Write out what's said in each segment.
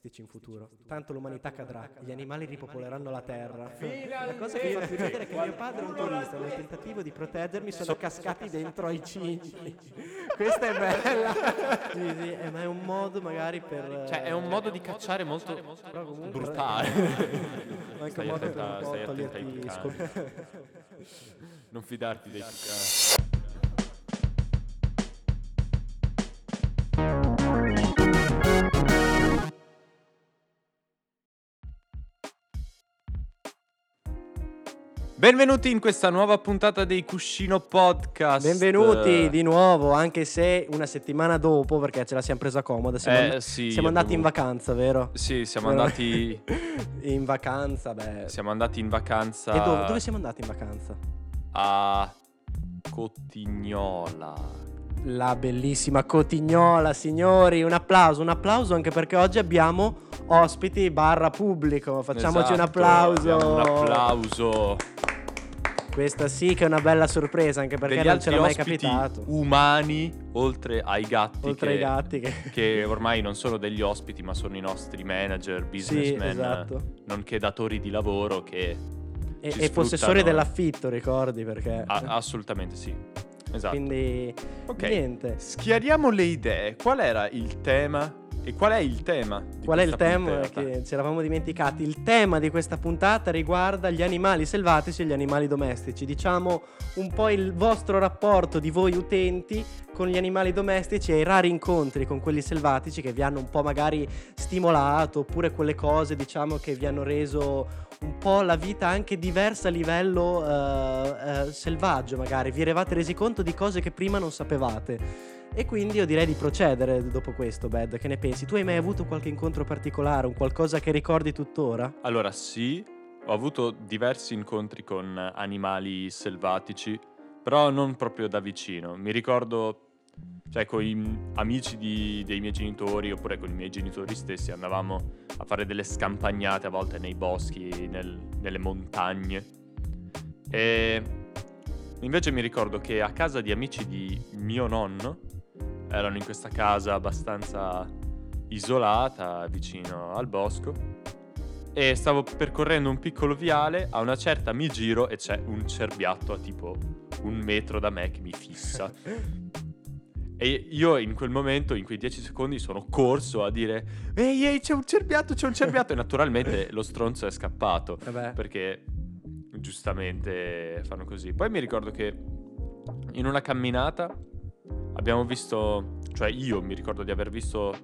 domestici in futuro. Tanto l'umanità cadrà, gli animali ripopoleranno la terra. La cosa che fa più ridere è che mio padre e un turista, nel tentativo di proteggermi, sono cascati dentro ai cigni. Questa è bella. Sì, sì, eh, ma è un modo magari per... Cioè, è un modo di cacciare molto brutale. Ma anche un modo per un po' toglierti piccani. scop- non fidarti dei piccani. Benvenuti in questa nuova puntata dei Cuscino Podcast. Benvenuti di nuovo, anche se una settimana dopo, perché ce la siamo presa comoda. Siamo, Eh, and- sì, siamo andati in abbiamo- vacanza, vero? Sì, siamo Vero? andati, in vacanza, beh. siamo andati in vacanza E dove, dove siamo andati in vacanza? a Cotignola. La bellissima Cotignola, signori. Un applauso, un applauso anche perché oggi abbiamo ospiti barra pubblico. Facciamoci un Esatto, applauso. abbiamo Un applauso. Questa sì che è una bella sorpresa, anche perché Degli non altri c'era mai capitato. umani, oltre ai gatti. Oltre che, ai gatti che... che ormai non sono degli ospiti, ma sono i nostri manager, businessmen, esatto. nonché datori di lavoro che E, e possessori dell'affitto, ricordi? Perché... a- assolutamente sì. Esatto. Quindi... Ok. Niente. Schiariamo le idee. Qual era il tema? E qual è il tema? Qual è il tema? puntata? Che ci eravamo dimenticati. Il tema di questa puntata riguarda gli animali selvatici e gli animali domestici. Diciamo un po' il vostro rapporto di voi utenti con gli animali domestici e i rari incontri con quelli selvatici che vi hanno un po' magari stimolato, oppure quelle cose, diciamo, che vi hanno reso un po' la vita anche diversa a livello eh, eh, selvaggio, magari. Vi eravate resi conto di cose che prima non sapevate. E quindi io direi di procedere dopo questo, Bad. Che ne pensi? Tu hai mai avuto qualche incontro particolare, un qualcosa che ricordi tuttora? Allora, sì, ho avuto diversi incontri con animali selvatici, però non proprio da vicino. Mi ricordo, cioè, con i amici di- dei miei genitori, oppure con i miei genitori stessi, andavamo a fare delle scampagnate a volte nei boschi, nel- nelle montagne. E invece mi ricordo che a casa di amici di mio nonno, erano in questa casa abbastanza isolata, vicino al bosco, e stavo percorrendo un piccolo viale, a una certa mi giro e c'è un cerbiatto a tipo un metro da me che mi fissa. E io in quel momento, in quei dieci secondi, sono corso a dire Ehi, ehi, c'è un cerbiatto, c'è un cerbiatto! E naturalmente lo stronzo è scappato, Vabbè. perché giustamente fanno così. Poi mi ricordo che in una camminata abbiamo visto, cioè io mi ricordo di aver visto,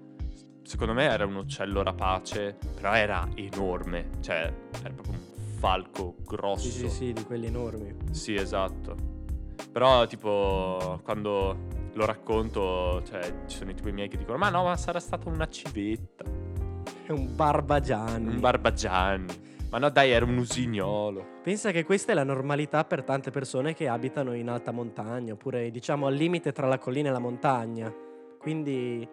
secondo me era un uccello rapace, però era enorme, cioè era proprio un falco grosso. Sì, sì, sì, di quelli enormi. Sì, esatto. Però tipo quando lo racconto, cioè ci sono i miei che dicono "Ma no, ma sarà stata una civetta, È un barbagianni. un barbagianni". Ma no, dai, era un usignolo. Pensa che questa è la normalità per tante persone che abitano in alta montagna, oppure diciamo al limite tra la collina e la montagna. Quindi,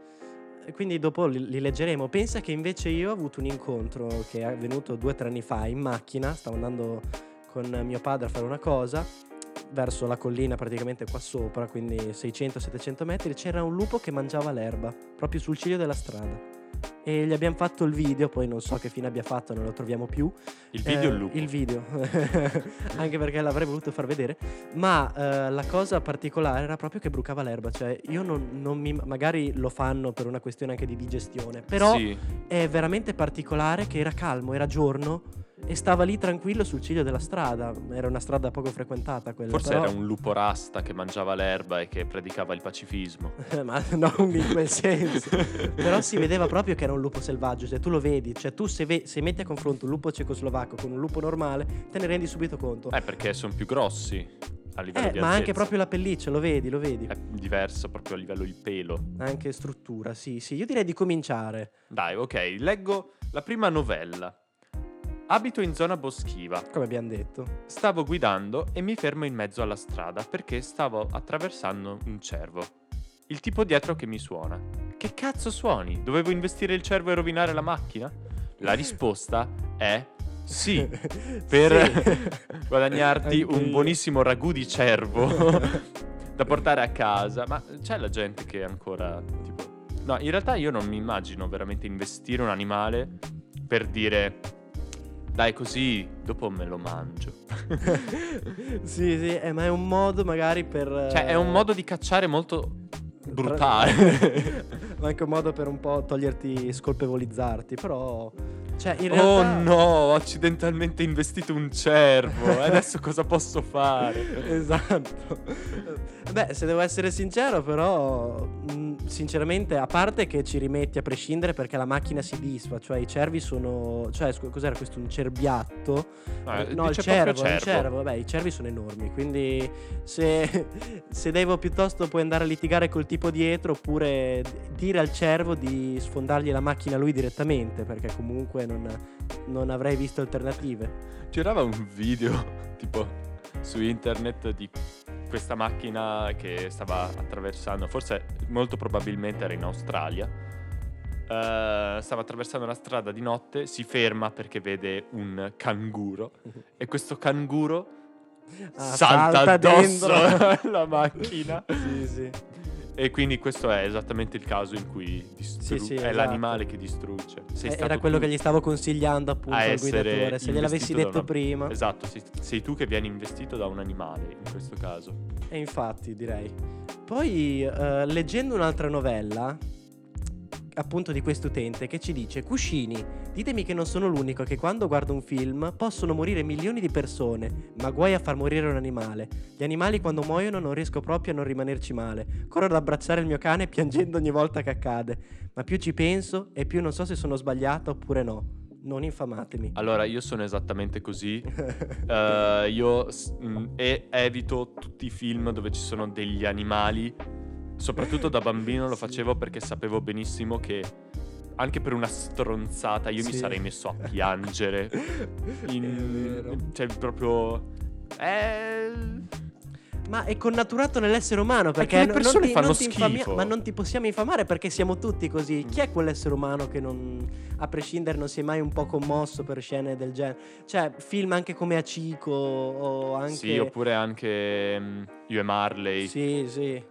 quindi dopo li, li leggeremo. Pensa che invece io ho avuto un incontro che è avvenuto due o tre anni fa in macchina, stavo andando con mio padre a fare una cosa verso la collina praticamente qua sopra, quindi 600-700 metri, c'era un lupo che mangiava l'erba proprio sul ciglio della strada. E gli abbiamo fatto il video, poi non so che fine abbia fatto, non lo troviamo più. Il video Eh, il. Il video, anche perché l'avrei voluto far vedere. Ma eh, la cosa particolare era proprio che brucava l'erba. Cioè, io non, non mi. Magari lo fanno per una questione anche di digestione. Però Sì. è veramente particolare che era calmo, era giorno. E stava lì tranquillo sul ciglio della strada. Era una strada poco frequentata quella. Forse però- era un lupo rasta che mangiava l'erba e che predicava il pacifismo. ma non in quel senso. Però si vedeva proprio che era un lupo selvaggio, cioè tu lo vedi, cioè tu se, ve- se metti a confronto un lupo cecoslovacco con un lupo normale, te ne rendi subito conto. Eh, perché sono più grossi a livello Eh, di ma anche proprio la pelliccia, lo vedi, lo vedi. È diverso proprio a livello il pelo. Anche struttura, sì, sì. Io direi di cominciare. Dai, ok, leggo la prima novella. Abito in zona boschiva. Come abbiamo detto. Stavo guidando e mi fermo in mezzo alla strada perché stavo attraversando un cervo. Il tipo dietro che mi suona. Che cazzo suoni? Dovevo investire il cervo e rovinare la macchina? La risposta è sì, per Sì. guadagnarti Anche un io. buonissimo ragù di cervo da portare a casa. Ma c'è la gente che ancora tipo No, in realtà io non mi immagino veramente investire un animale per dire dai così dopo me lo mangio. sì, sì, eh, ma è un modo magari per... Cioè è un eh, modo di cacciare molto brutale. ma anche un modo per un po' toglierti, scolpevolizzarti, però... Cioè, in Oh realtà... no, ho accidentalmente investito un cervo. Adesso cosa posso fare? esatto. Beh, se devo essere sincero, però, mh, sinceramente, a parte che ci rimetti a prescindere perché la macchina si disfa, cioè i cervi sono. Cioè, cos'era questo? Un cerbiatto? Eh, no, il cervo, proprio il cervo, vabbè, i cervi sono enormi, quindi se, se devo piuttosto puoi andare a litigare col tipo dietro oppure dire al cervo di sfondargli la macchina lui direttamente, perché comunque non, non avrei visto alternative. Girava un video tipo su internet di questa macchina che stava attraversando, forse molto probabilmente era in Australia. eh, stava attraversando la strada di notte, si ferma perché vede un canguro e questo canguro Ah, salta, salta addosso alla macchina. sì, sì. E quindi questo è esattamente il caso in cui distru- Sì, sì, è esatto. l'animale che distrugge. Eh, Era quello che gli stavo consigliando appunto al guidatore. Se gliel'avessi detto una- prima. Esatto, sei, sei tu che vieni investito da un animale in questo caso. E infatti direi. Poi eh, leggendo un'altra novella, appunto di quest'utente, che ci dice: Cuscini, ditemi che non sono l'unico che quando guardo un film possono morire milioni di persone, ma guai a far morire un animale. Gli animali quando muoiono non riesco proprio a non rimanerci male. Corro ad abbracciare il mio cane piangendo ogni volta che accade. Ma più ci penso e più non so se sono sbagliata oppure no. Non infamatemi. Allora, io sono esattamente così. Eh, io mh, e- evito tutti i film dove ci sono degli animali. Soprattutto da bambino lo facevo perché sapevo benissimo che anche per una stronzata io mi Sì. sarei messo a piangere. In- cioè, proprio. Eh. Ma è connaturato nell'essere umano perché le persone ti, fanno ti infamia- schifo. ma non ti possiamo infamare perché siamo tutti così. Chi è quell'essere umano che non, a prescindere, non si è mai un po' commosso per scene del genere? Cioè, film anche come Acico o anche... Sì, oppure anche mm, io e Marley. Sì, sì.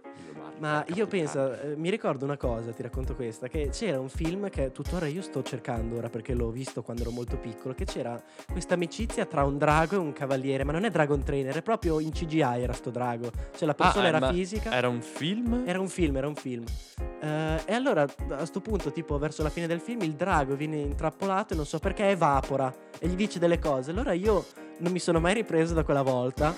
Ma io penso, eh, mi ricordo una cosa, ti racconto questa, che c'era un film che tuttora io sto cercando ora perché l'ho visto quando ero molto piccolo, che c'era questa amicizia tra un drago e un cavaliere, ma non è Dragon Trainer, è proprio in CGI era sto drago. Cioè la persona Ah, era fisica. Era un film? Era un film, era un film. Eh, e allora a sto punto, tipo verso la fine del film, il drago viene intrappolato e non so perché evapora e gli dice delle cose. Allora io non mi sono mai ripreso da quella volta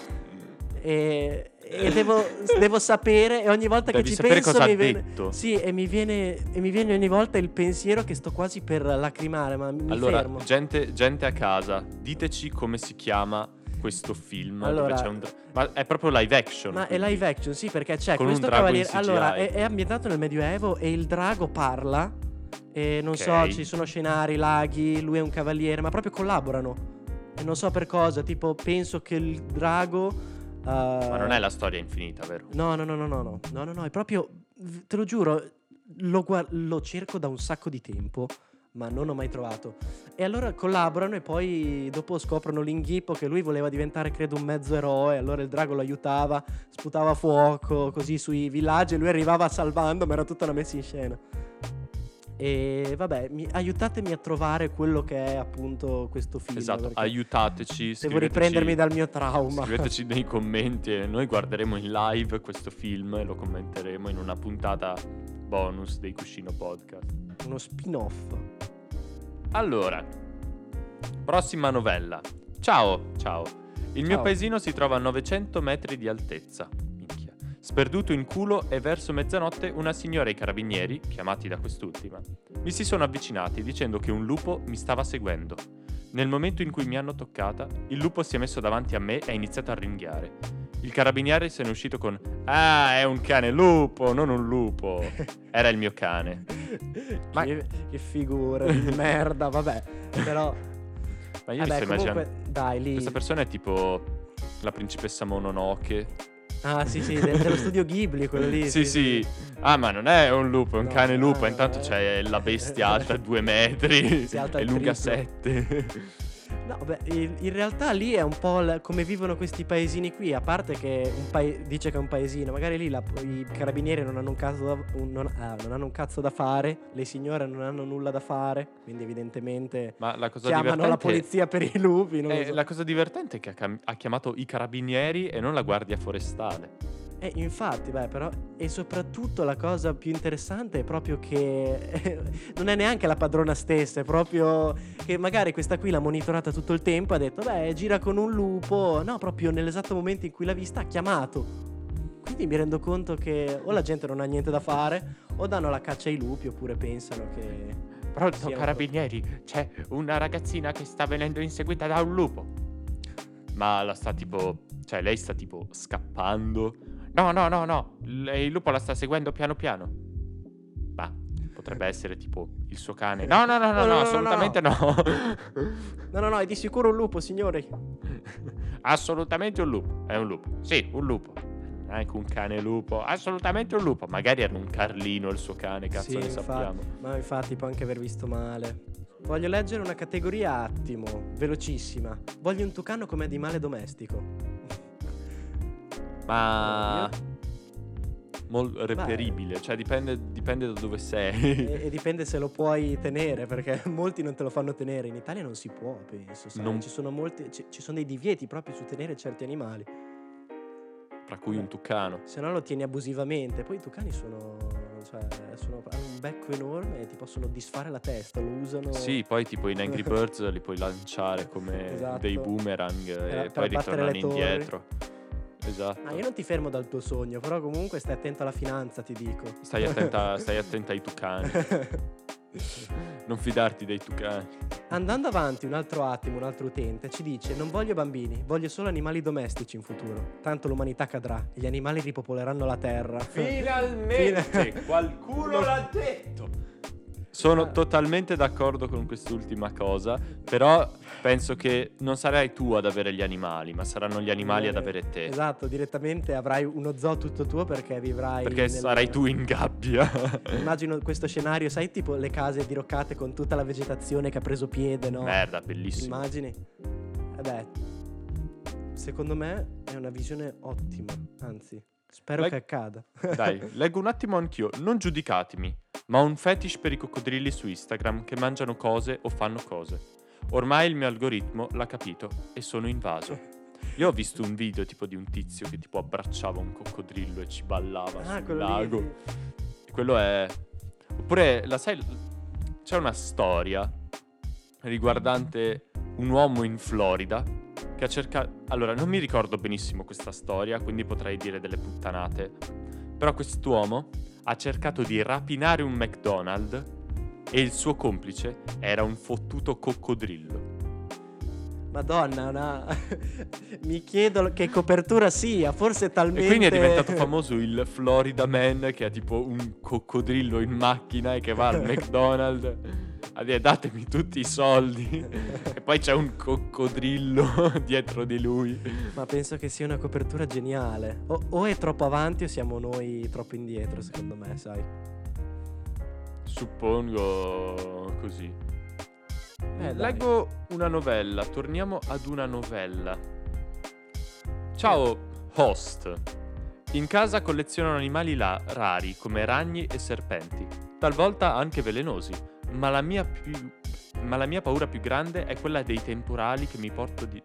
e, e devo, devo sapere e ogni volta Devi che ci penso mi viene... Sì, e mi, viene, e mi viene ogni volta il pensiero che sto quasi per lacrimare, ma mi Allora, fermo. gente, gente a casa, diteci come si chiama questo film Allora- un Ma è proprio live action. Ma è quindi. live action, sì, perché c'è Con questo cavaliere. Allora, è, è ambientato nel Medioevo e il drago parla. E non so, Ok. ci sono scenari, laghi, lui è un cavaliere, ma proprio collaborano. E non so per cosa, tipo, penso che il drago. Eh, Ma non è la storia infinita, vero? No, no, no, no, no, no, no, no, no, è proprio. Te lo giuro, lo, lo cerco da un sacco di tempo. Ma non ho mai trovato. E allora collaborano e poi dopo scoprono l'inghippo che lui voleva diventare, credo, un mezzo eroe. Allora il drago lo aiutava, sputava fuoco così sui villaggi e lui arrivava salvando, ma era tutta una messa in scena. E vabbè, mi- aiutatemi a trovare quello che è appunto questo film. Esatto, aiutateci. Devo riprendermi dal mio trauma. Scriveteci nei commenti e noi guarderemo in live questo film e lo commenteremo in una puntata bonus dei Cuscino Podcast. Uno spin-off. Allora, prossima novella. Ciao, ciao. Il mio Ciao. paesino si trova a 900 metri di altezza. Sperduto in culo e verso mezzanotte una signora e i carabinieri, chiamati da quest'ultima, mi si sono avvicinati dicendo che un lupo mi stava seguendo. Nel momento in cui mi hanno toccata, il lupo si è messo davanti a me e ha iniziato a ringhiare. Il carabiniere se n'è uscito con Ah, è un cane lupo, non un lupo. Era il mio cane. Ma- che, che figura di merda, vabbè. Però, Ma io mi vabbè, sto immaginando. comunque, dai, lì. Questa persona è tipo la principessa Mononoke. Ah, sì, sì, de- dello studio Ghibli, quello lì. Sì, sì. Ah, ma non è un lupo, è un No, cane lupo. no, Intanto no. c'è la bestia alta due metri Si alza e il lunga triplo. sette. No, beh, in, realtà lì è un po' l- come vivono questi paesini qui, a parte che un pae- dice che è un paesino, magari lì la- i carabinieri non hanno, un cazzo da, un- non- ah, non hanno un cazzo da fare, le signore non hanno nulla da fare, quindi evidentemente Ma la cosa chiamano la polizia per i lupi. Eh, so. la cosa divertente è che ha, cam- ha chiamato i carabinieri e non la guardia forestale. Eh, infatti, beh, però, e soprattutto la cosa più interessante è proprio che non è neanche la padrona stessa, è proprio che magari questa qui l'ha monitorata tutto il tempo, ha detto, beh, gira con un lupo, no, proprio nell'esatto momento in cui l'ha vista ha chiamato. Quindi mi rendo conto che o la gente non ha niente da fare, o danno la caccia ai lupi, oppure pensano che... Pronto, carabinieri, c'è una ragazzina che sta venendo inseguita da un lupo. Ma la sta tipo. Cioè, lei sta tipo scappando. No, no, no, no, l- il lupo la sta seguendo piano piano. Ma potrebbe essere tipo il suo cane. No, no, no, no, No, no, no, no, no, assolutamente no. No, no, no, è di sicuro un lupo, signori. assolutamente un lupo. È un lupo. Sì, un lupo. Anche un cane lupo. Assolutamente un lupo. Magari era un Carlino il suo cane, cazzo Sì, ne infatti. sappiamo. Ma infatti può anche aver visto male. Voglio leggere una categoria attimo, velocissima. Voglio un tucano come animale domestico. Ma. Molto reperibile. Cioè, dipende, dipende da dove sei. e, e dipende se lo puoi tenere, perché molti non te lo fanno tenere. In Italia non si può, penso. Non- Ci, sono molti, ci, ci sono dei divieti proprio su tenere certi animali. Tra cui un tucano. Se no lo tieni abusivamente. Poi i tucani sono. Cioè, sono- hanno un becco enorme e ti possono disfare la testa. Lo usano. Sì, poi tipo in Angry Birds li puoi lanciare come Esatto. dei boomerang Per- e per poi ritornano le torri. Esatto. Ah, io non ti fermo dal tuo sogno, però comunque stai attento alla finanza, ti dico. Stai attenta, stai attenta ai tucani. Non fidarti dei tucani. Andando avanti un altro attimo, un altro utente ci dice: Non voglio bambini, voglio solo animali domestici in futuro. Tanto l'umanità cadrà, e gli animali ripopoleranno la terra. Finalmente qualcuno l'ha detto. Sono Ah. totalmente d'accordo con quest'ultima cosa, però penso che non sarai tu ad avere gli animali, ma saranno gli animali ad avere te. Esatto, direttamente avrai uno zoo tutto tuo perché vivrai. Perché nel- sarai tu in gabbia. Immagino questo scenario, sai, tipo le case diroccate con tutta la vegetazione che ha preso piede, no? Merda, bellissimo. Immagini? Eh beh, secondo me è una visione ottima, anzi, spero Beh, che accada. Dai, leggo un attimo anch'io. Non giudicatemi, ma ho un fetish per i coccodrilli su Instagram che mangiano cose o fanno cose. Ormai il mio algoritmo l'ha capito e sono invaso. Io ho visto un video tipo di un tizio che tipo abbracciava un coccodrillo e ci ballava Ah, sul lì, lago. E quello è... Oppure, la sai, c'è una storia riguardante un uomo in Florida che ha cercato... Allora, non mi ricordo benissimo questa storia, quindi potrei dire delle puttanate. Però quest'uomo ha cercato di rapinare un McDonald's e il suo complice era un fottuto coccodrillo. Madonna, una... mi chiedo che copertura sia, forse talmente... E quindi è diventato famoso il Florida Man che ha tipo un coccodrillo in macchina e che va al McDonald's a dire datemi tutti i soldi e poi c'è un coccodrillo dietro di lui. Ma penso che sia una copertura geniale. O, o è troppo avanti o siamo noi troppo indietro, secondo me, sai. Suppongo così. Eh. Leggo una novella, torniamo ad una novella. Ciao, host. In casa collezionano animali la- rari come ragni e serpenti, talvolta anche velenosi, ma la, mia più- ma la mia paura più grande è quella dei temporali che mi porto di-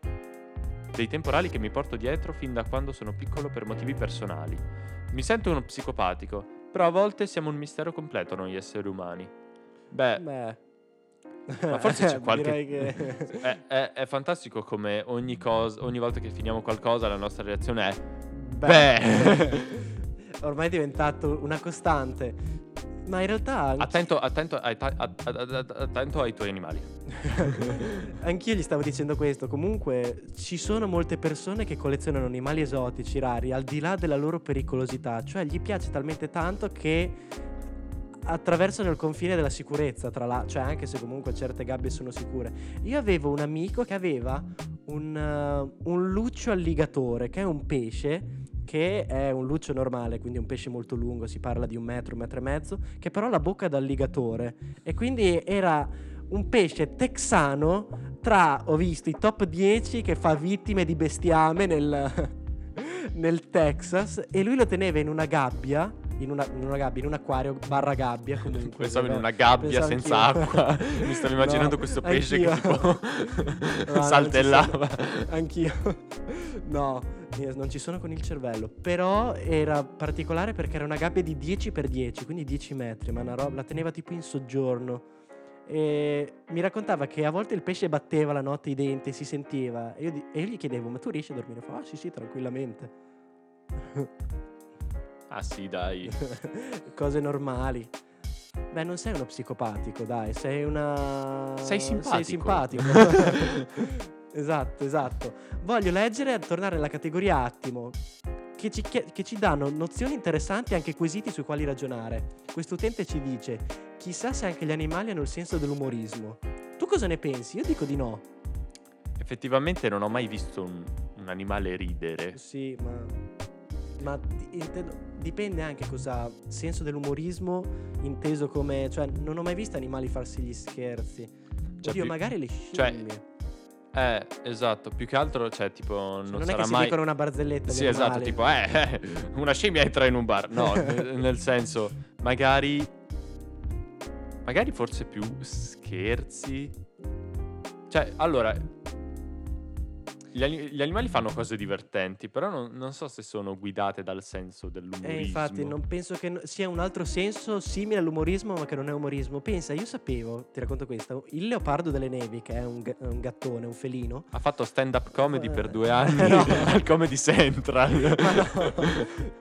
dei temporali che mi porto dietro fin da quando sono piccolo per motivi personali. Mi sento uno psicopatico, però a volte siamo un mistero completo noi esseri umani. Beh, Beh. ma forse c'è qualche... Direi che... è, è- è fantastico come ogni, cosa, ogni volta che finiamo qualcosa la nostra reazione è... Beh. Ormai è diventato una costante. Ma in realtà... anch- Attento, attento, ai, attento ai tuoi animali. Anch'io gli stavo dicendo questo. Comunque, ci sono molte persone che collezionano animali esotici rari al di là della loro pericolosità. Cioè, gli piace talmente tanto che attraversano il confine della sicurezza, tra l'altro, cioè anche se comunque certe gabbie sono sicure. Io avevo un amico che aveva un, eh, un luccio alligatore, che è un pesce che è un luccio normale, quindi un pesce molto lungo, si parla di un metro, un metro e mezzo, che però ha la bocca da alligatore e quindi era un pesce texano tra, ho visto, i top 10 che fa vittime di bestiame nel, nel Texas e lui lo teneva in una gabbia, in una, in una gabbia, in un acquario barra gabbia comunque. Pensavo in una gabbia Pensavo senza anch'io. acqua. Mi stavo immaginando No, questo pesce che anch'io. tipo No, saltellava. Anch'io. No, non ci sono con il cervello. Però era particolare perché era una gabbia di 10x10, quindi 10 metri, ma una roba, la teneva tipo in soggiorno. E mi raccontava che a volte il pesce batteva la notte i denti, si sentiva. E io, e io gli chiedevo, ma tu riesci a dormire? Fa, ah sì sì, tranquillamente. Ah sì, dai. Cose normali. Beh, non sei uno psicopatico, dai, sei una... Sei simpatico. Sei simpatico. esatto, esatto. Voglio leggere, tornare alla categoria attimo, che ci, che ci danno nozioni interessanti e anche quesiti sui quali ragionare. Questo utente ci dice, chissà se anche gli animali hanno il senso dell'umorismo. Tu cosa ne pensi? Io dico di no. Effettivamente non ho mai visto un, un animale ridere. Sì, ma... Ma intendo- dipende anche cosa... Senso dell'umorismo inteso come... Cioè, non ho mai visto animali farsi gli scherzi. Cioè, Oddio, più- magari le cioè, scimmie. Eh, esatto, più che altro, cioè, tipo, non, Cioè, non, è sarà che si mai... dicono una barzelletta. Sì, esatto, animali. tipo, eh, eh, una scimmia entra in un bar. No, nel senso, magari... Magari forse più scherzi. Cioè, allora... Gli, gli animali fanno cose divertenti, però non, non so se sono guidate dal senso dell'umorismo. Eh, infatti, non penso che sia un altro senso simile all'umorismo, ma che non è umorismo. Pensa, io sapevo, ti racconto questo, il leopardo delle nevi, che è un, un gattone, un felino. Ha fatto stand-up comedy Eh, per due anni no. al Comedy Central. Ma no,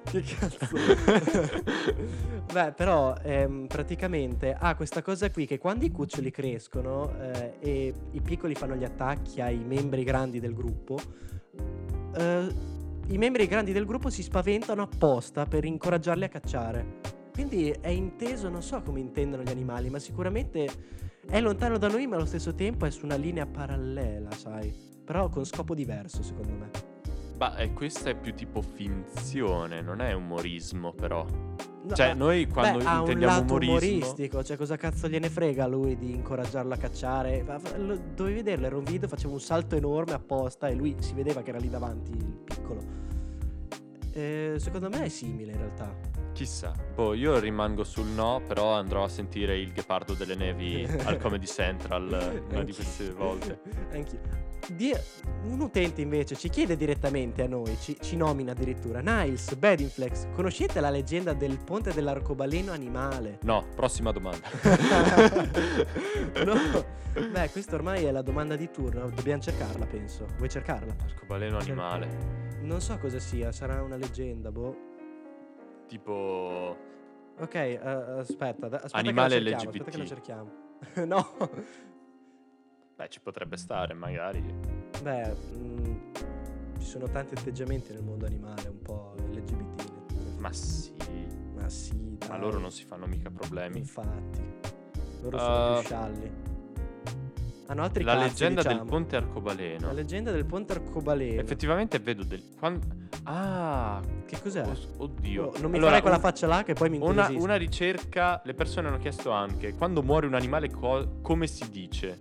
che cazzo. Beh, però ehm, praticamente ha questa cosa qui che quando i cuccioli crescono eh, e i piccoli fanno gli attacchi ai membri grandi del gruppo, eh, i membri grandi del gruppo si spaventano apposta per incoraggiarli a cacciare. Quindi è inteso, non so come intendono gli animali, ma sicuramente è lontano da noi, ma allo stesso tempo è su una linea parallela, sai? Però con scopo diverso, secondo me. Ma eh, questa è più tipo finzione, non è umorismo, però. No, Cioè, ma- noi quando Beh, ha un intendiamo lato umorismo. umoristico, cioè cosa cazzo gliene frega a lui di incoraggiarlo a cacciare? Lo- Dovevi vederlo, era un video, faceva un salto enorme apposta e lui si vedeva che era lì davanti il piccolo. Eh, secondo me è simile in realtà. Chissà. Boh, io rimango sul no, però andrò a sentire il ghepardo delle nevi al Comedy Central una di queste volte. Anch'io. Di- un utente invece ci chiede direttamente a noi, ci, ci nomina addirittura. Niles, Bedinflex, conoscete la leggenda del ponte dell'arcobaleno animale? No, prossima domanda. no. Beh, questa ormai è la domanda di turno, dobbiamo cercarla, penso. Vuoi cercarla? Arcobaleno animale. Non so cosa sia, sarà una leggenda, boh. Tipo. Ok, eh, aspetta, aspetta Animale che cerchiamo, aspetta che la LGBT. cerchiamo. no. Beh, ci potrebbe stare, magari. Beh, mm, ci sono tanti atteggiamenti nel mondo animale, un po' LGBT. Ma sì. Ma sì, dai. Ma loro non si fanno mica problemi. Infatti. Loro sono Uh, più scialli. Hanno altri La cazzi, leggenda diciamo. del ponte arcobaleno. La leggenda del ponte arcobaleno. Effettivamente vedo del. quan- Ah, Che cos'è? os- oddio. Oh, non mi Allora, farai quella un- faccia là che poi mi Una, una ricerca, le persone hanno chiesto anche quando muore un animale co- come si dice.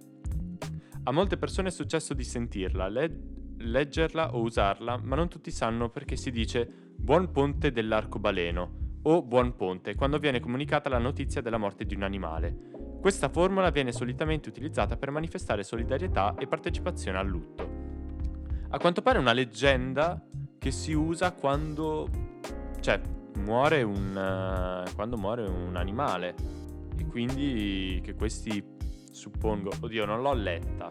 A molte persone è successo di sentirla, le- leggerla o usarla, ma non tutti sanno perché si dice buon ponte dell'arcobaleno o buon ponte quando viene comunicata la notizia della morte di un animale. Questa formula viene solitamente utilizzata per manifestare solidarietà e partecipazione al lutto. A quanto pare è una leggenda che si usa quando cioè muore un eh, quando muore un animale e quindi che questi suppongo oddio non l'ho letta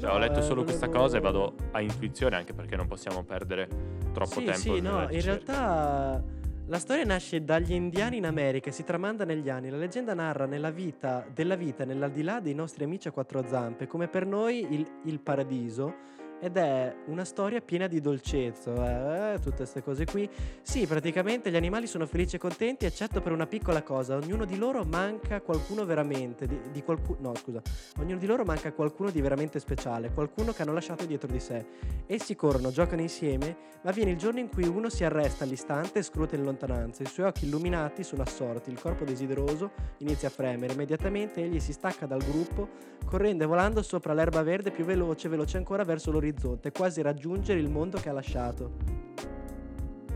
cioè ho letto eh, solo questa cosa e vado a intuizione anche perché non possiamo perdere troppo sì, tempo sì, no, in ricerca. realtà la storia nasce dagli indiani in America e si tramanda negli anni. La leggenda narra vita, della vita nell'aldilà dei nostri amici a quattro zampe, come per noi il, il paradiso ed è una storia piena di dolcezza, eh, tutte queste cose qui. Sì, praticamente gli animali sono felici e contenti, eccetto per una piccola cosa. Ognuno di loro manca qualcuno veramente, di, di qualcuno, no scusa, ognuno di loro manca qualcuno di veramente speciale, qualcuno che hanno lasciato dietro di sé. Essi corrono, giocano insieme, ma viene il giorno in cui uno si arresta all'istante e scruta in lontananza. I suoi occhi illuminati sono assorti, il corpo desideroso inizia a fremere. Immediatamente egli si stacca dal gruppo, correndo e volando sopra l'erba verde più veloce, veloce ancora verso l'orizzonte all'orizzonte, quasi raggiungere il mondo che ha lasciato.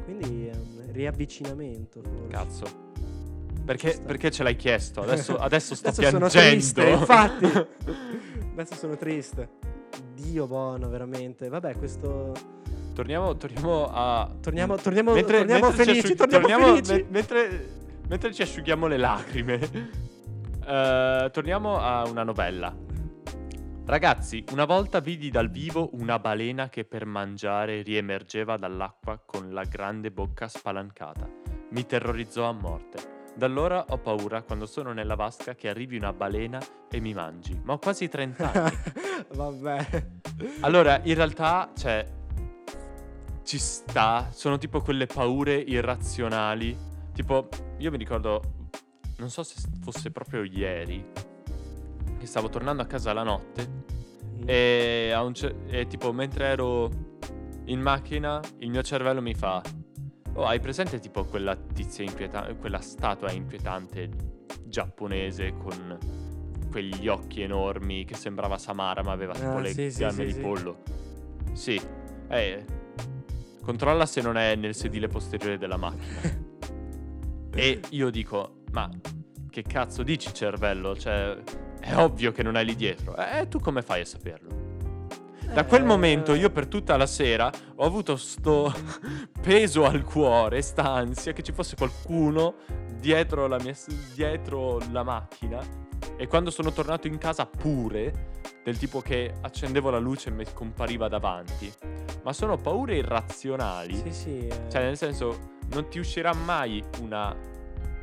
Quindi è un riavvicinamento. Forse. Cazzo. Perché, perché ce l'hai chiesto? Adesso, adesso sto Adesso piangendo. sono triste, infatti. Adesso sono triste. Dio buono, veramente. Vabbè, questo... torniamo, torniamo a... Torniamo, torniamo, Mentre- torniamo mentre ci felici, asciughi- torniamo, torniamo- felici. me- mentre, mentre ci asciughiamo le lacrime, eh, torniamo a una novella. Ragazzi, una volta vidi dal vivo una balena che per mangiare riemergeva dall'acqua con la grande bocca spalancata. Mi terrorizzò a morte. Da allora ho paura quando sono nella vasca che arrivi una balena e mi mangi. Ma ho quasi 30 anni. Vabbè. Allora, in realtà, cioè, ci sta. Sono tipo quelle paure irrazionali. Tipo, io mi ricordo, non so se fosse proprio ieri, che stavo tornando a casa la notte e, cer- e tipo, mentre ero in macchina, il mio cervello mi fa... Oh, hai presente tipo quella tizia inquietante, quella statua inquietante giapponese con quegli occhi enormi che sembrava Samara ma aveva tipo Ah, le sì, gambe sì, di sì. pollo? Sì. Eh, controlla se non è nel sedile posteriore della macchina. e io dico, ma che cazzo dici cervello? Cioè, è ovvio che non è lì dietro. Eh, tu come fai a saperlo? Da quel Eh, momento io per tutta la sera ho avuto sto peso al cuore, sta ansia che ci fosse qualcuno dietro la, mia, dietro la macchina e quando sono tornato in casa pure, del tipo che accendevo la luce e mi compariva davanti. Ma sono paure irrazionali. Sì, sì. eh. Cioè, nel senso, non ti uscirà mai una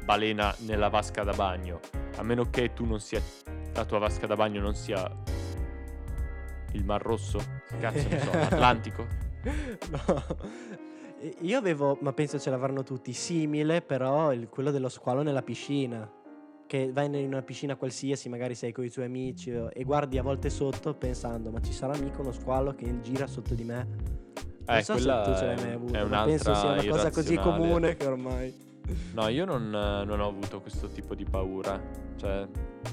balena nella vasca da bagno, a meno che tu non sia la tua vasca da bagno non sia il Mar Rosso, cazzo ne so, l'Atlantico. No. Io avevo, ma penso ce l'avranno tutti, simile però il- quello dello squalo nella piscina. Che vai in una piscina qualsiasi, magari sei con i tuoi amici e guardi a volte sotto pensando ma ci sarà mica uno squalo che gira sotto di me? Non Eh, so se tu ce l'hai mai avuto, ma penso sia una cosa così comune che ormai... No, io non, non ho avuto questo tipo di paura. Cioè,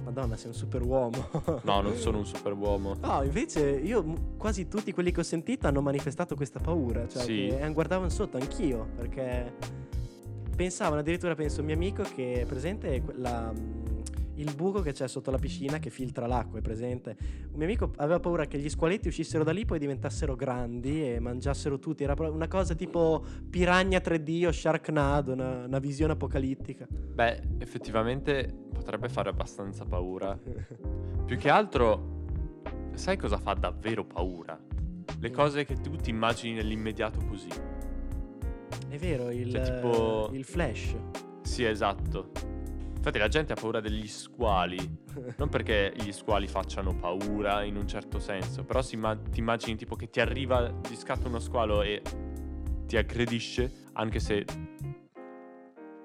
Madonna, sei un super uomo. no, non sono un superuomo. No, invece io quasi tutti quelli che ho sentito hanno manifestato questa paura, cioè Sì. che eh, guardavano sotto anch'io, perché pensavano addirittura penso un mio amico che è presente mm, il buco che c'è sotto la piscina che filtra l'acqua, è presente. Un mio amico aveva paura che gli squaletti uscissero da lì poi diventassero grandi e mangiassero tutti, era una cosa tipo Piranha 3D o Sharknado, una, una visione apocalittica. Beh, effettivamente potrebbe fare abbastanza paura. Più che altro, sai cosa fa davvero paura? Le cose che tu ti immagini nell'immediato così. È vero, il, Cioè, tipo- il flash. Sì, esatto. Infatti la gente ha paura degli squali. Non perché gli squali facciano paura in un certo senso, però imma- ti immagini tipo che ti arriva, ti scatta uno squalo e ti aggredisce, anche se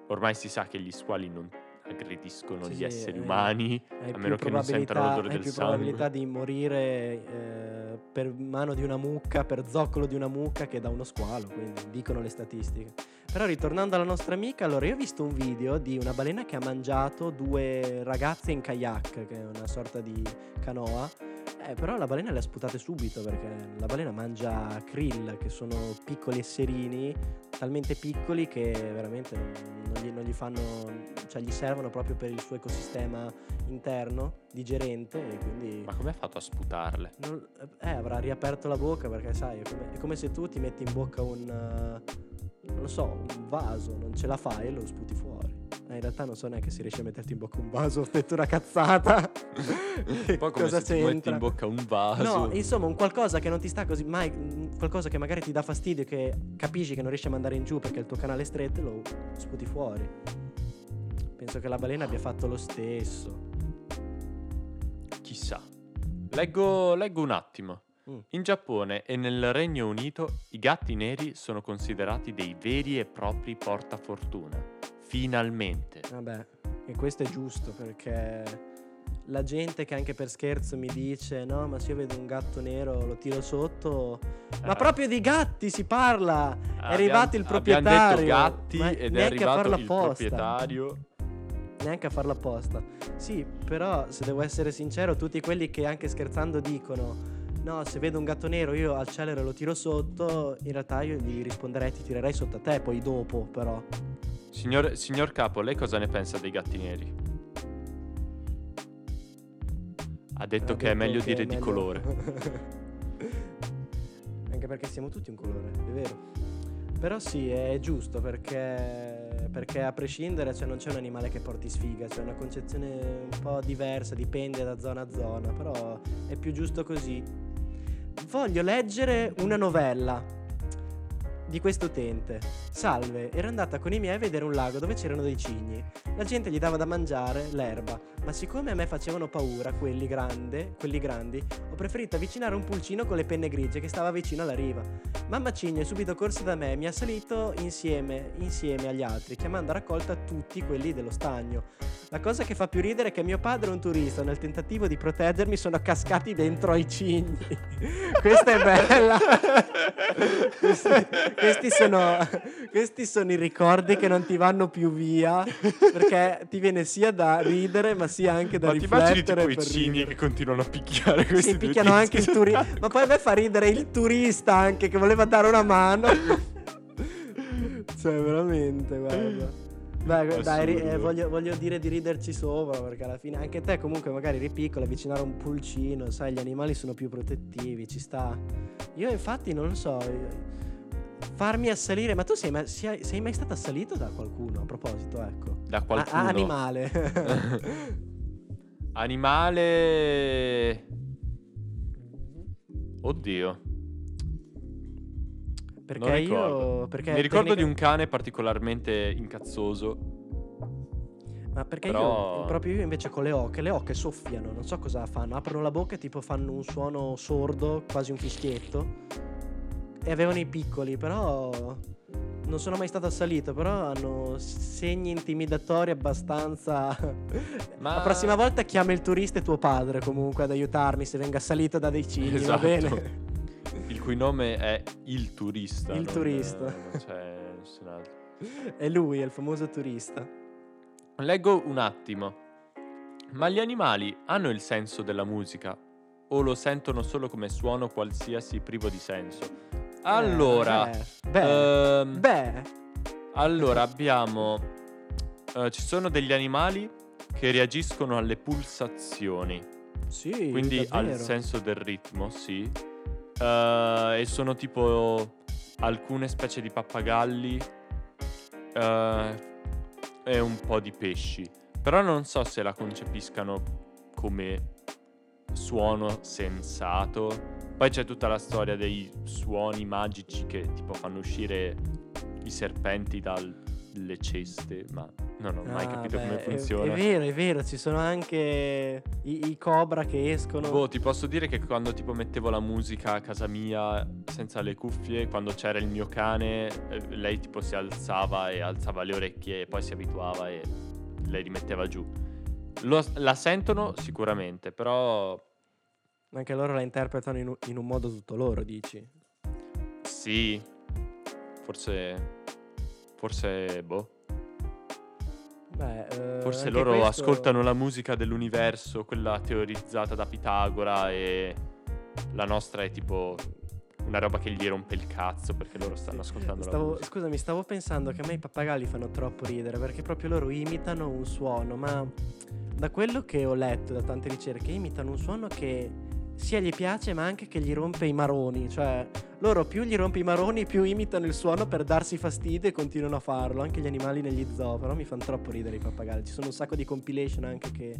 ormai si sa che gli squali non aggrediscono Sì, gli sì, esseri eh, umani, Hai a più meno che non sentano l'odore hai del più sangue. probabilità di morire eh, per mano di una mucca, per zoccolo di una mucca che da uno squalo, quindi dicono le statistiche. Però ritornando alla nostra amica, allora io ho visto un video di una balena che ha mangiato due ragazze in kayak, che è una sorta di canoa. Eh, però la balena le ha sputate subito perché la balena mangia krill, che sono piccoli esserini, talmente piccoli che veramente non, gli, non gli fanno, cioè gli servono proprio per il suo ecosistema interno, digerente e quindi Ma come ha fatto a sputarle? non- eh, avrà riaperto la bocca perché sai, è come, è come se tu ti metti in bocca un, eh, non lo so, un vaso, non ce la fai e lo sputi fuori. Eh, in realtà non so neanche se riesci a metterti in bocca un vaso, ho detto una cazzata. Un po' come Cosa se ti metti c'entra? in bocca un vaso. No, insomma, un qualcosa che non ti sta così mai, qualcosa che magari ti dà fastidio che capisci che non riesci a mandare in giù perché il tuo canale è stretto, lo sputi fuori. Penso che la balena abbia fatto lo stesso. Chissà. Leggo, leggo un attimo. Mm. In Giappone e nel Regno Unito i gatti neri sono considerati dei veri e propri portafortuna. Finalmente. Vabbè, e questo è giusto perché la gente che anche per scherzo mi dice no, ma se io vedo un gatto nero lo tiro sotto. Ma Eh. proprio di gatti si parla! È Abbiam- arrivato il Abbiamo proprietario. detto gatti ed è arrivato il apposta. proprietario. Neanche a farla apposta. Sì, però se devo essere sincero, tutti quelli che anche scherzando dicono no, se vedo un gatto nero io accelero e lo tiro sotto, in realtà io gli risponderei ti tirerei sotto a te, poi dopo però. Signor, signor Capo, lei cosa ne pensa dei gatti neri? Ha detto Ha che è detto meglio che dire è di meglio- colore. Anche perché siamo tutti un colore, è vero. Però sì, è giusto perché, perché a prescindere cioè, non c'è un animale che porti sfiga, c'è una concezione un po' diversa, dipende da zona a zona, però è più giusto così. Voglio leggere una novella di questo utente. Salve, ero andata con i miei a vedere un lago dove c'erano dei cigni. La gente gli dava da mangiare l'erba, ma siccome a me facevano paura quelli, grande, quelli grandi, ho preferito avvicinare un pulcino con le penne grigie che stava vicino alla riva. Mamma Cigno è subito corsa da me e mi ha salito insieme, insieme agli altri, chiamando a raccolta tutti quelli dello stagno. La cosa che fa più ridere è che mio padre e un turista, nel tentativo di proteggermi, sono cascati dentro ai cigni. Questa è bella. questi sono, questi sono i ricordi che non ti vanno più via, perché ti viene sia da ridere, ma sia anche da Ma ti immagini riflettere. tipo i per cigni ridere. che continuano a picchiare questi Si due picchiano anche il turista. Ma poi a me fa ridere il turista anche che voleva dare una mano. cioè, veramente, guarda. Beh, dai, ri- eh, voglio, voglio dire di riderci sopra perché alla fine anche te comunque magari eri piccolo, avvicinare un pulcino, sai, gli animali sono più protettivi, ci sta. Io infatti non lo so, farmi assalire, ma tu sei mai, sei, sei mai stato assalito da qualcuno a proposito, ecco. Da qualcuno. a- animale. Animale... Oddio. perché non io... Perché Mi ricordo tecnica- di un cane particolarmente incazzoso. Ma perché Però- io, proprio io invece con le oche, le oche soffiano, non so cosa fanno, aprono la bocca e tipo fanno un suono sordo, quasi un fischietto. E avevano i piccoli, però non sono mai stato assalito, però hanno segni intimidatori abbastanza... Ma- La prossima volta chiama il turista e tuo padre comunque ad aiutarmi se venga assalito da dei cigni, Esatto. va bene? Il cui nome è Il Turista. Il Turista. Non c'è nessun altro. è lui, è il famoso turista. Leggo un attimo. Ma gli animali hanno il senso della musica o lo sentono solo come suono qualsiasi privo di senso? Allora, Eh, beh, ehm, beh, allora abbiamo eh, ci sono degli animali che reagiscono alle pulsazioni, sì, quindi al davvero. senso del ritmo, sì. Eh, e sono tipo alcune specie di pappagalli eh, e un po' di pesci. Però non so se la concepiscano come suono sensato. Poi c'è tutta la storia dei suoni magici che tipo fanno uscire i serpenti dalle ceste, ma non ho mai Ah, capito beh, come è- funziona. È, vero, è vero, ci sono anche i, i cobra che escono. Boh, ti posso dire che quando tipo mettevo la musica a casa mia senza le cuffie, quando c'era il mio cane, eh, lei tipo si alzava e alzava le orecchie e poi si abituava e le rimetteva giù. Lo- la sentono sicuramente, però Anche loro la interpretano in un, in un modo tutto loro, dici. sì, forse, forse, boh, Beh, eh, forse loro questo- ascoltano la musica dell'universo, quella teorizzata da Pitagora e la nostra è tipo una roba che gli rompe il cazzo perché loro stanno ascoltando la Stavo, musica. scusami, stavo pensando che a me i pappagalli fanno troppo ridere perché proprio loro imitano un suono, ma da quello che ho letto da tante ricerche, imitano un suono che sia gli piace ma anche che gli rompe i maroni, cioè loro più gli rompe i maroni più imitano il suono per darsi fastidio e continuano a farlo, anche gli animali negli zoo, però mi fanno troppo ridere i pappagalli, ci sono un sacco di compilation anche che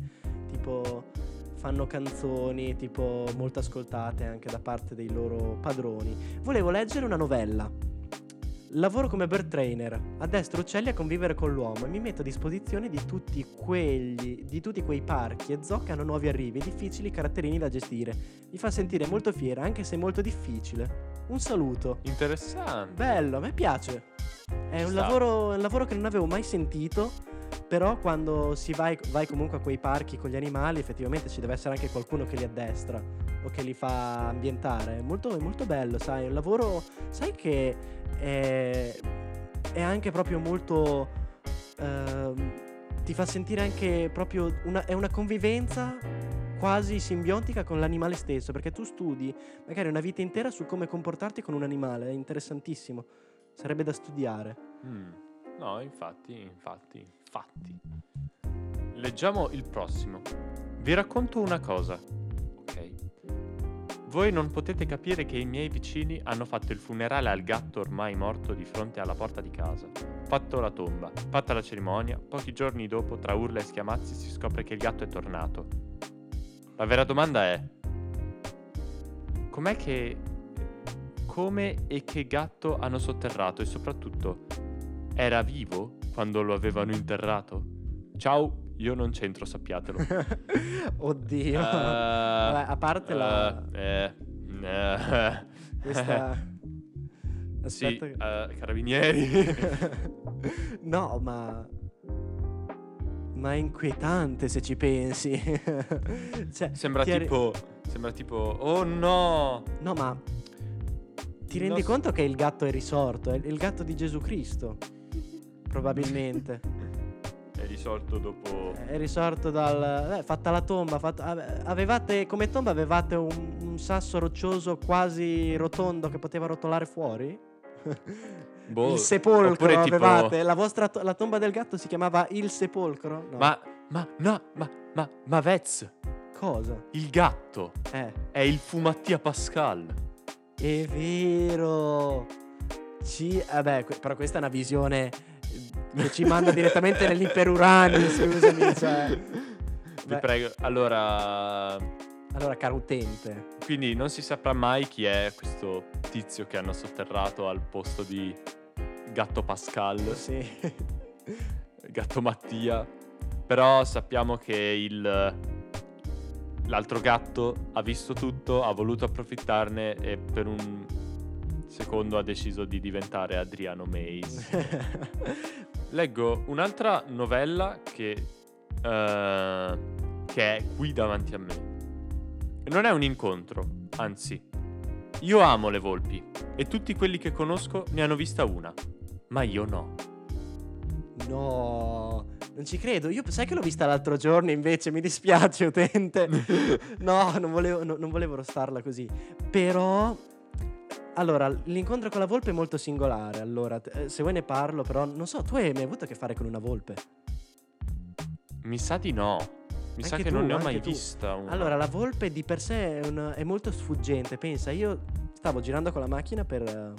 tipo fanno canzoni tipo molto ascoltate anche da parte dei loro padroni. Volevo leggere una novella. Lavoro come bird trainer, addestro uccelli a convivere con l'uomo e mi metto a disposizione di tutti, quegli, di tutti quei parchi e zoo che hanno nuovi arrivi e difficili caratterini da gestire. Mi fa sentire molto fiera, anche se molto difficile. Un saluto. Interessante. Bello, a me piace. È un, lavoro, un lavoro che non avevo mai sentito, però quando si vai, vai comunque a quei parchi con gli animali, effettivamente ci deve essere anche qualcuno che li addestra o che li fa ambientare. È molto, molto bello, sai, un lavoro, sai che è, è anche proprio molto... ehm, ti fa sentire anche proprio una, è una convivenza quasi simbiontica con l'animale stesso, perché tu studi magari una vita intera su come comportarti con un animale, è interessantissimo, sarebbe da studiare. Mm. No, infatti, infatti, infatti. Leggiamo il prossimo. Vi racconto una cosa. Voi non potete capire che i miei vicini hanno fatto il funerale al gatto ormai morto di fronte alla porta di casa. Fatto la tomba, fatta la cerimonia, pochi giorni dopo, tra urla e schiamazzi, si scopre che il gatto è tornato. La vera domanda è: com'è che. come e che gatto hanno sotterrato e soprattutto era vivo quando lo avevano interrato? Ciao, io non c'entro, sappiatelo. Oddio. Eh, Vabbè, a parte la... eh, eh, Questa... sì, Aspetta che- eh, carabinieri. no, ma... Ma è inquietante se ci pensi. cioè, Sembra ti arri- tipo. Sembra tipo. Oh no! No, ma... Ti rendi nostro- conto che il gatto è risorto? È il gatto di Gesù Cristo. Probabilmente. È risorto dopo. È risorto dal... eh, fatta la tomba. fatta- ave- avevate... Come tomba avevate un, un sasso roccioso quasi rotondo che poteva rotolare fuori? Boh, il sepolcro tipo- avevate? La vostra la tomba del gatto si chiamava il sepolcro? No. Ma. Ma no, ma. Ma. Ma Vez, Cosa? il gatto Eh, è il Fumattia Pascal. è vero. Ci... Vabbè, que- però questa è una visione eh, che ci manda direttamente nell'imperurani, scusami. Cioè. Vi Beh. prego. Allora. Allora, caro utente, Quindi non si saprà mai chi è questo tizio che hanno sotterrato al posto di Gatto Pascal, sì. Gatto Mattia. Però sappiamo che il l'altro gatto ha visto tutto, ha voluto approfittarne e per un secondo ha deciso di diventare Adriano Mays. Leggo un'altra novella che, eh, che è qui davanti a me. Non è un incontro, anzi. Io amo le volpi e tutti quelli che conosco ne hanno vista una, ma io no. no, non ci credo. Io sai che l'ho vista l'altro giorno invece, mi dispiace utente. No, non volevo, no- non volevo rostarla così. Però... Allora, l'incontro con la volpe è molto singolare. Allora, eh, se vuoi ne parlo, però non so, tu hai mai avuto a che fare con una volpe? Mi sa di no. Mi sa Anche che non tu, ne ho mai tu. vista una. Allora, la volpe di per sé è, un- è molto sfuggente. Pensa, io stavo girando con la macchina per,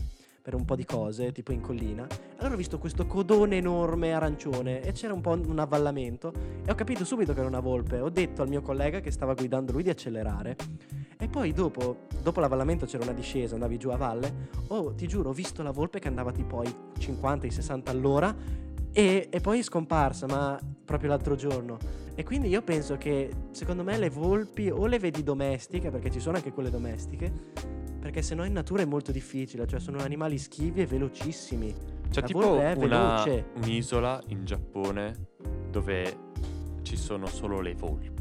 per un po' di cose, tipo in collina. Allora ho visto questo codone enorme arancione e c'era un po' un avvallamento. E ho capito subito che era una volpe. Ho detto al mio collega che stava guidando lui di accelerare. E poi dopo, dopo l'avvallamento c'era una discesa, andavi giù a valle. Oh, ti giuro, ho visto la volpe che andava tipo ai 50, ai 60 all'ora. E, e poi è scomparsa, ma proprio l'altro giorno. E quindi io penso che secondo me le volpi o le vedi domestiche, perché ci sono anche quelle domestiche, perché se no in natura è molto difficile, cioè sono animali schivi e velocissimi. C'è la tipo una- un'isola in Giappone dove ci sono solo le volpi.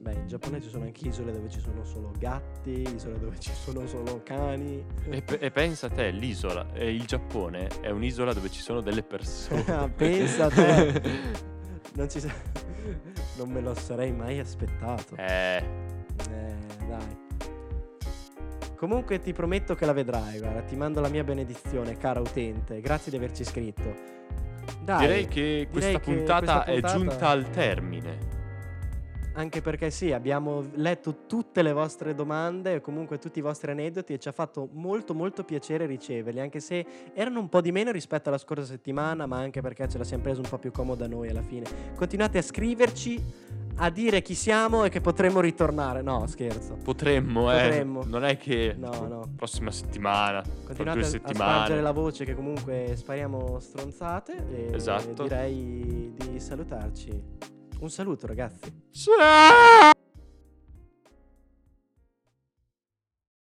Beh, in Giappone ci sono anche isole dove ci sono solo gatti, isole dove ci sono solo cani. E, pe- e pensa a te, l'isola, eh, il Giappone è un'isola dove ci sono delle persone. Pensa a te. Non, ci non me lo sarei mai aspettato. eh, Eh, dai. Comunque ti prometto che la vedrai, guarda, ti mando la mia benedizione, cara utente. Grazie di averci scritto. Dai, direi che questa che puntata questa è puntata- giunta al termine. Anche perché sì, abbiamo letto tutte le vostre domande e comunque tutti i vostri aneddoti e ci ha fatto molto molto piacere riceverli, anche se erano un po' di meno rispetto alla scorsa settimana, ma anche perché ce la siamo presa un po' più comoda noi alla fine. Continuate a scriverci a dire chi siamo e che potremmo ritornare. No, scherzo. Potremmo, eh. Potremmo. Non è che No, no. prossima settimana, Continuate due a- spargere la voce che comunque spariamo stronzate e Esatto. direi di salutarci. Un saluto ragazzi. Ciao!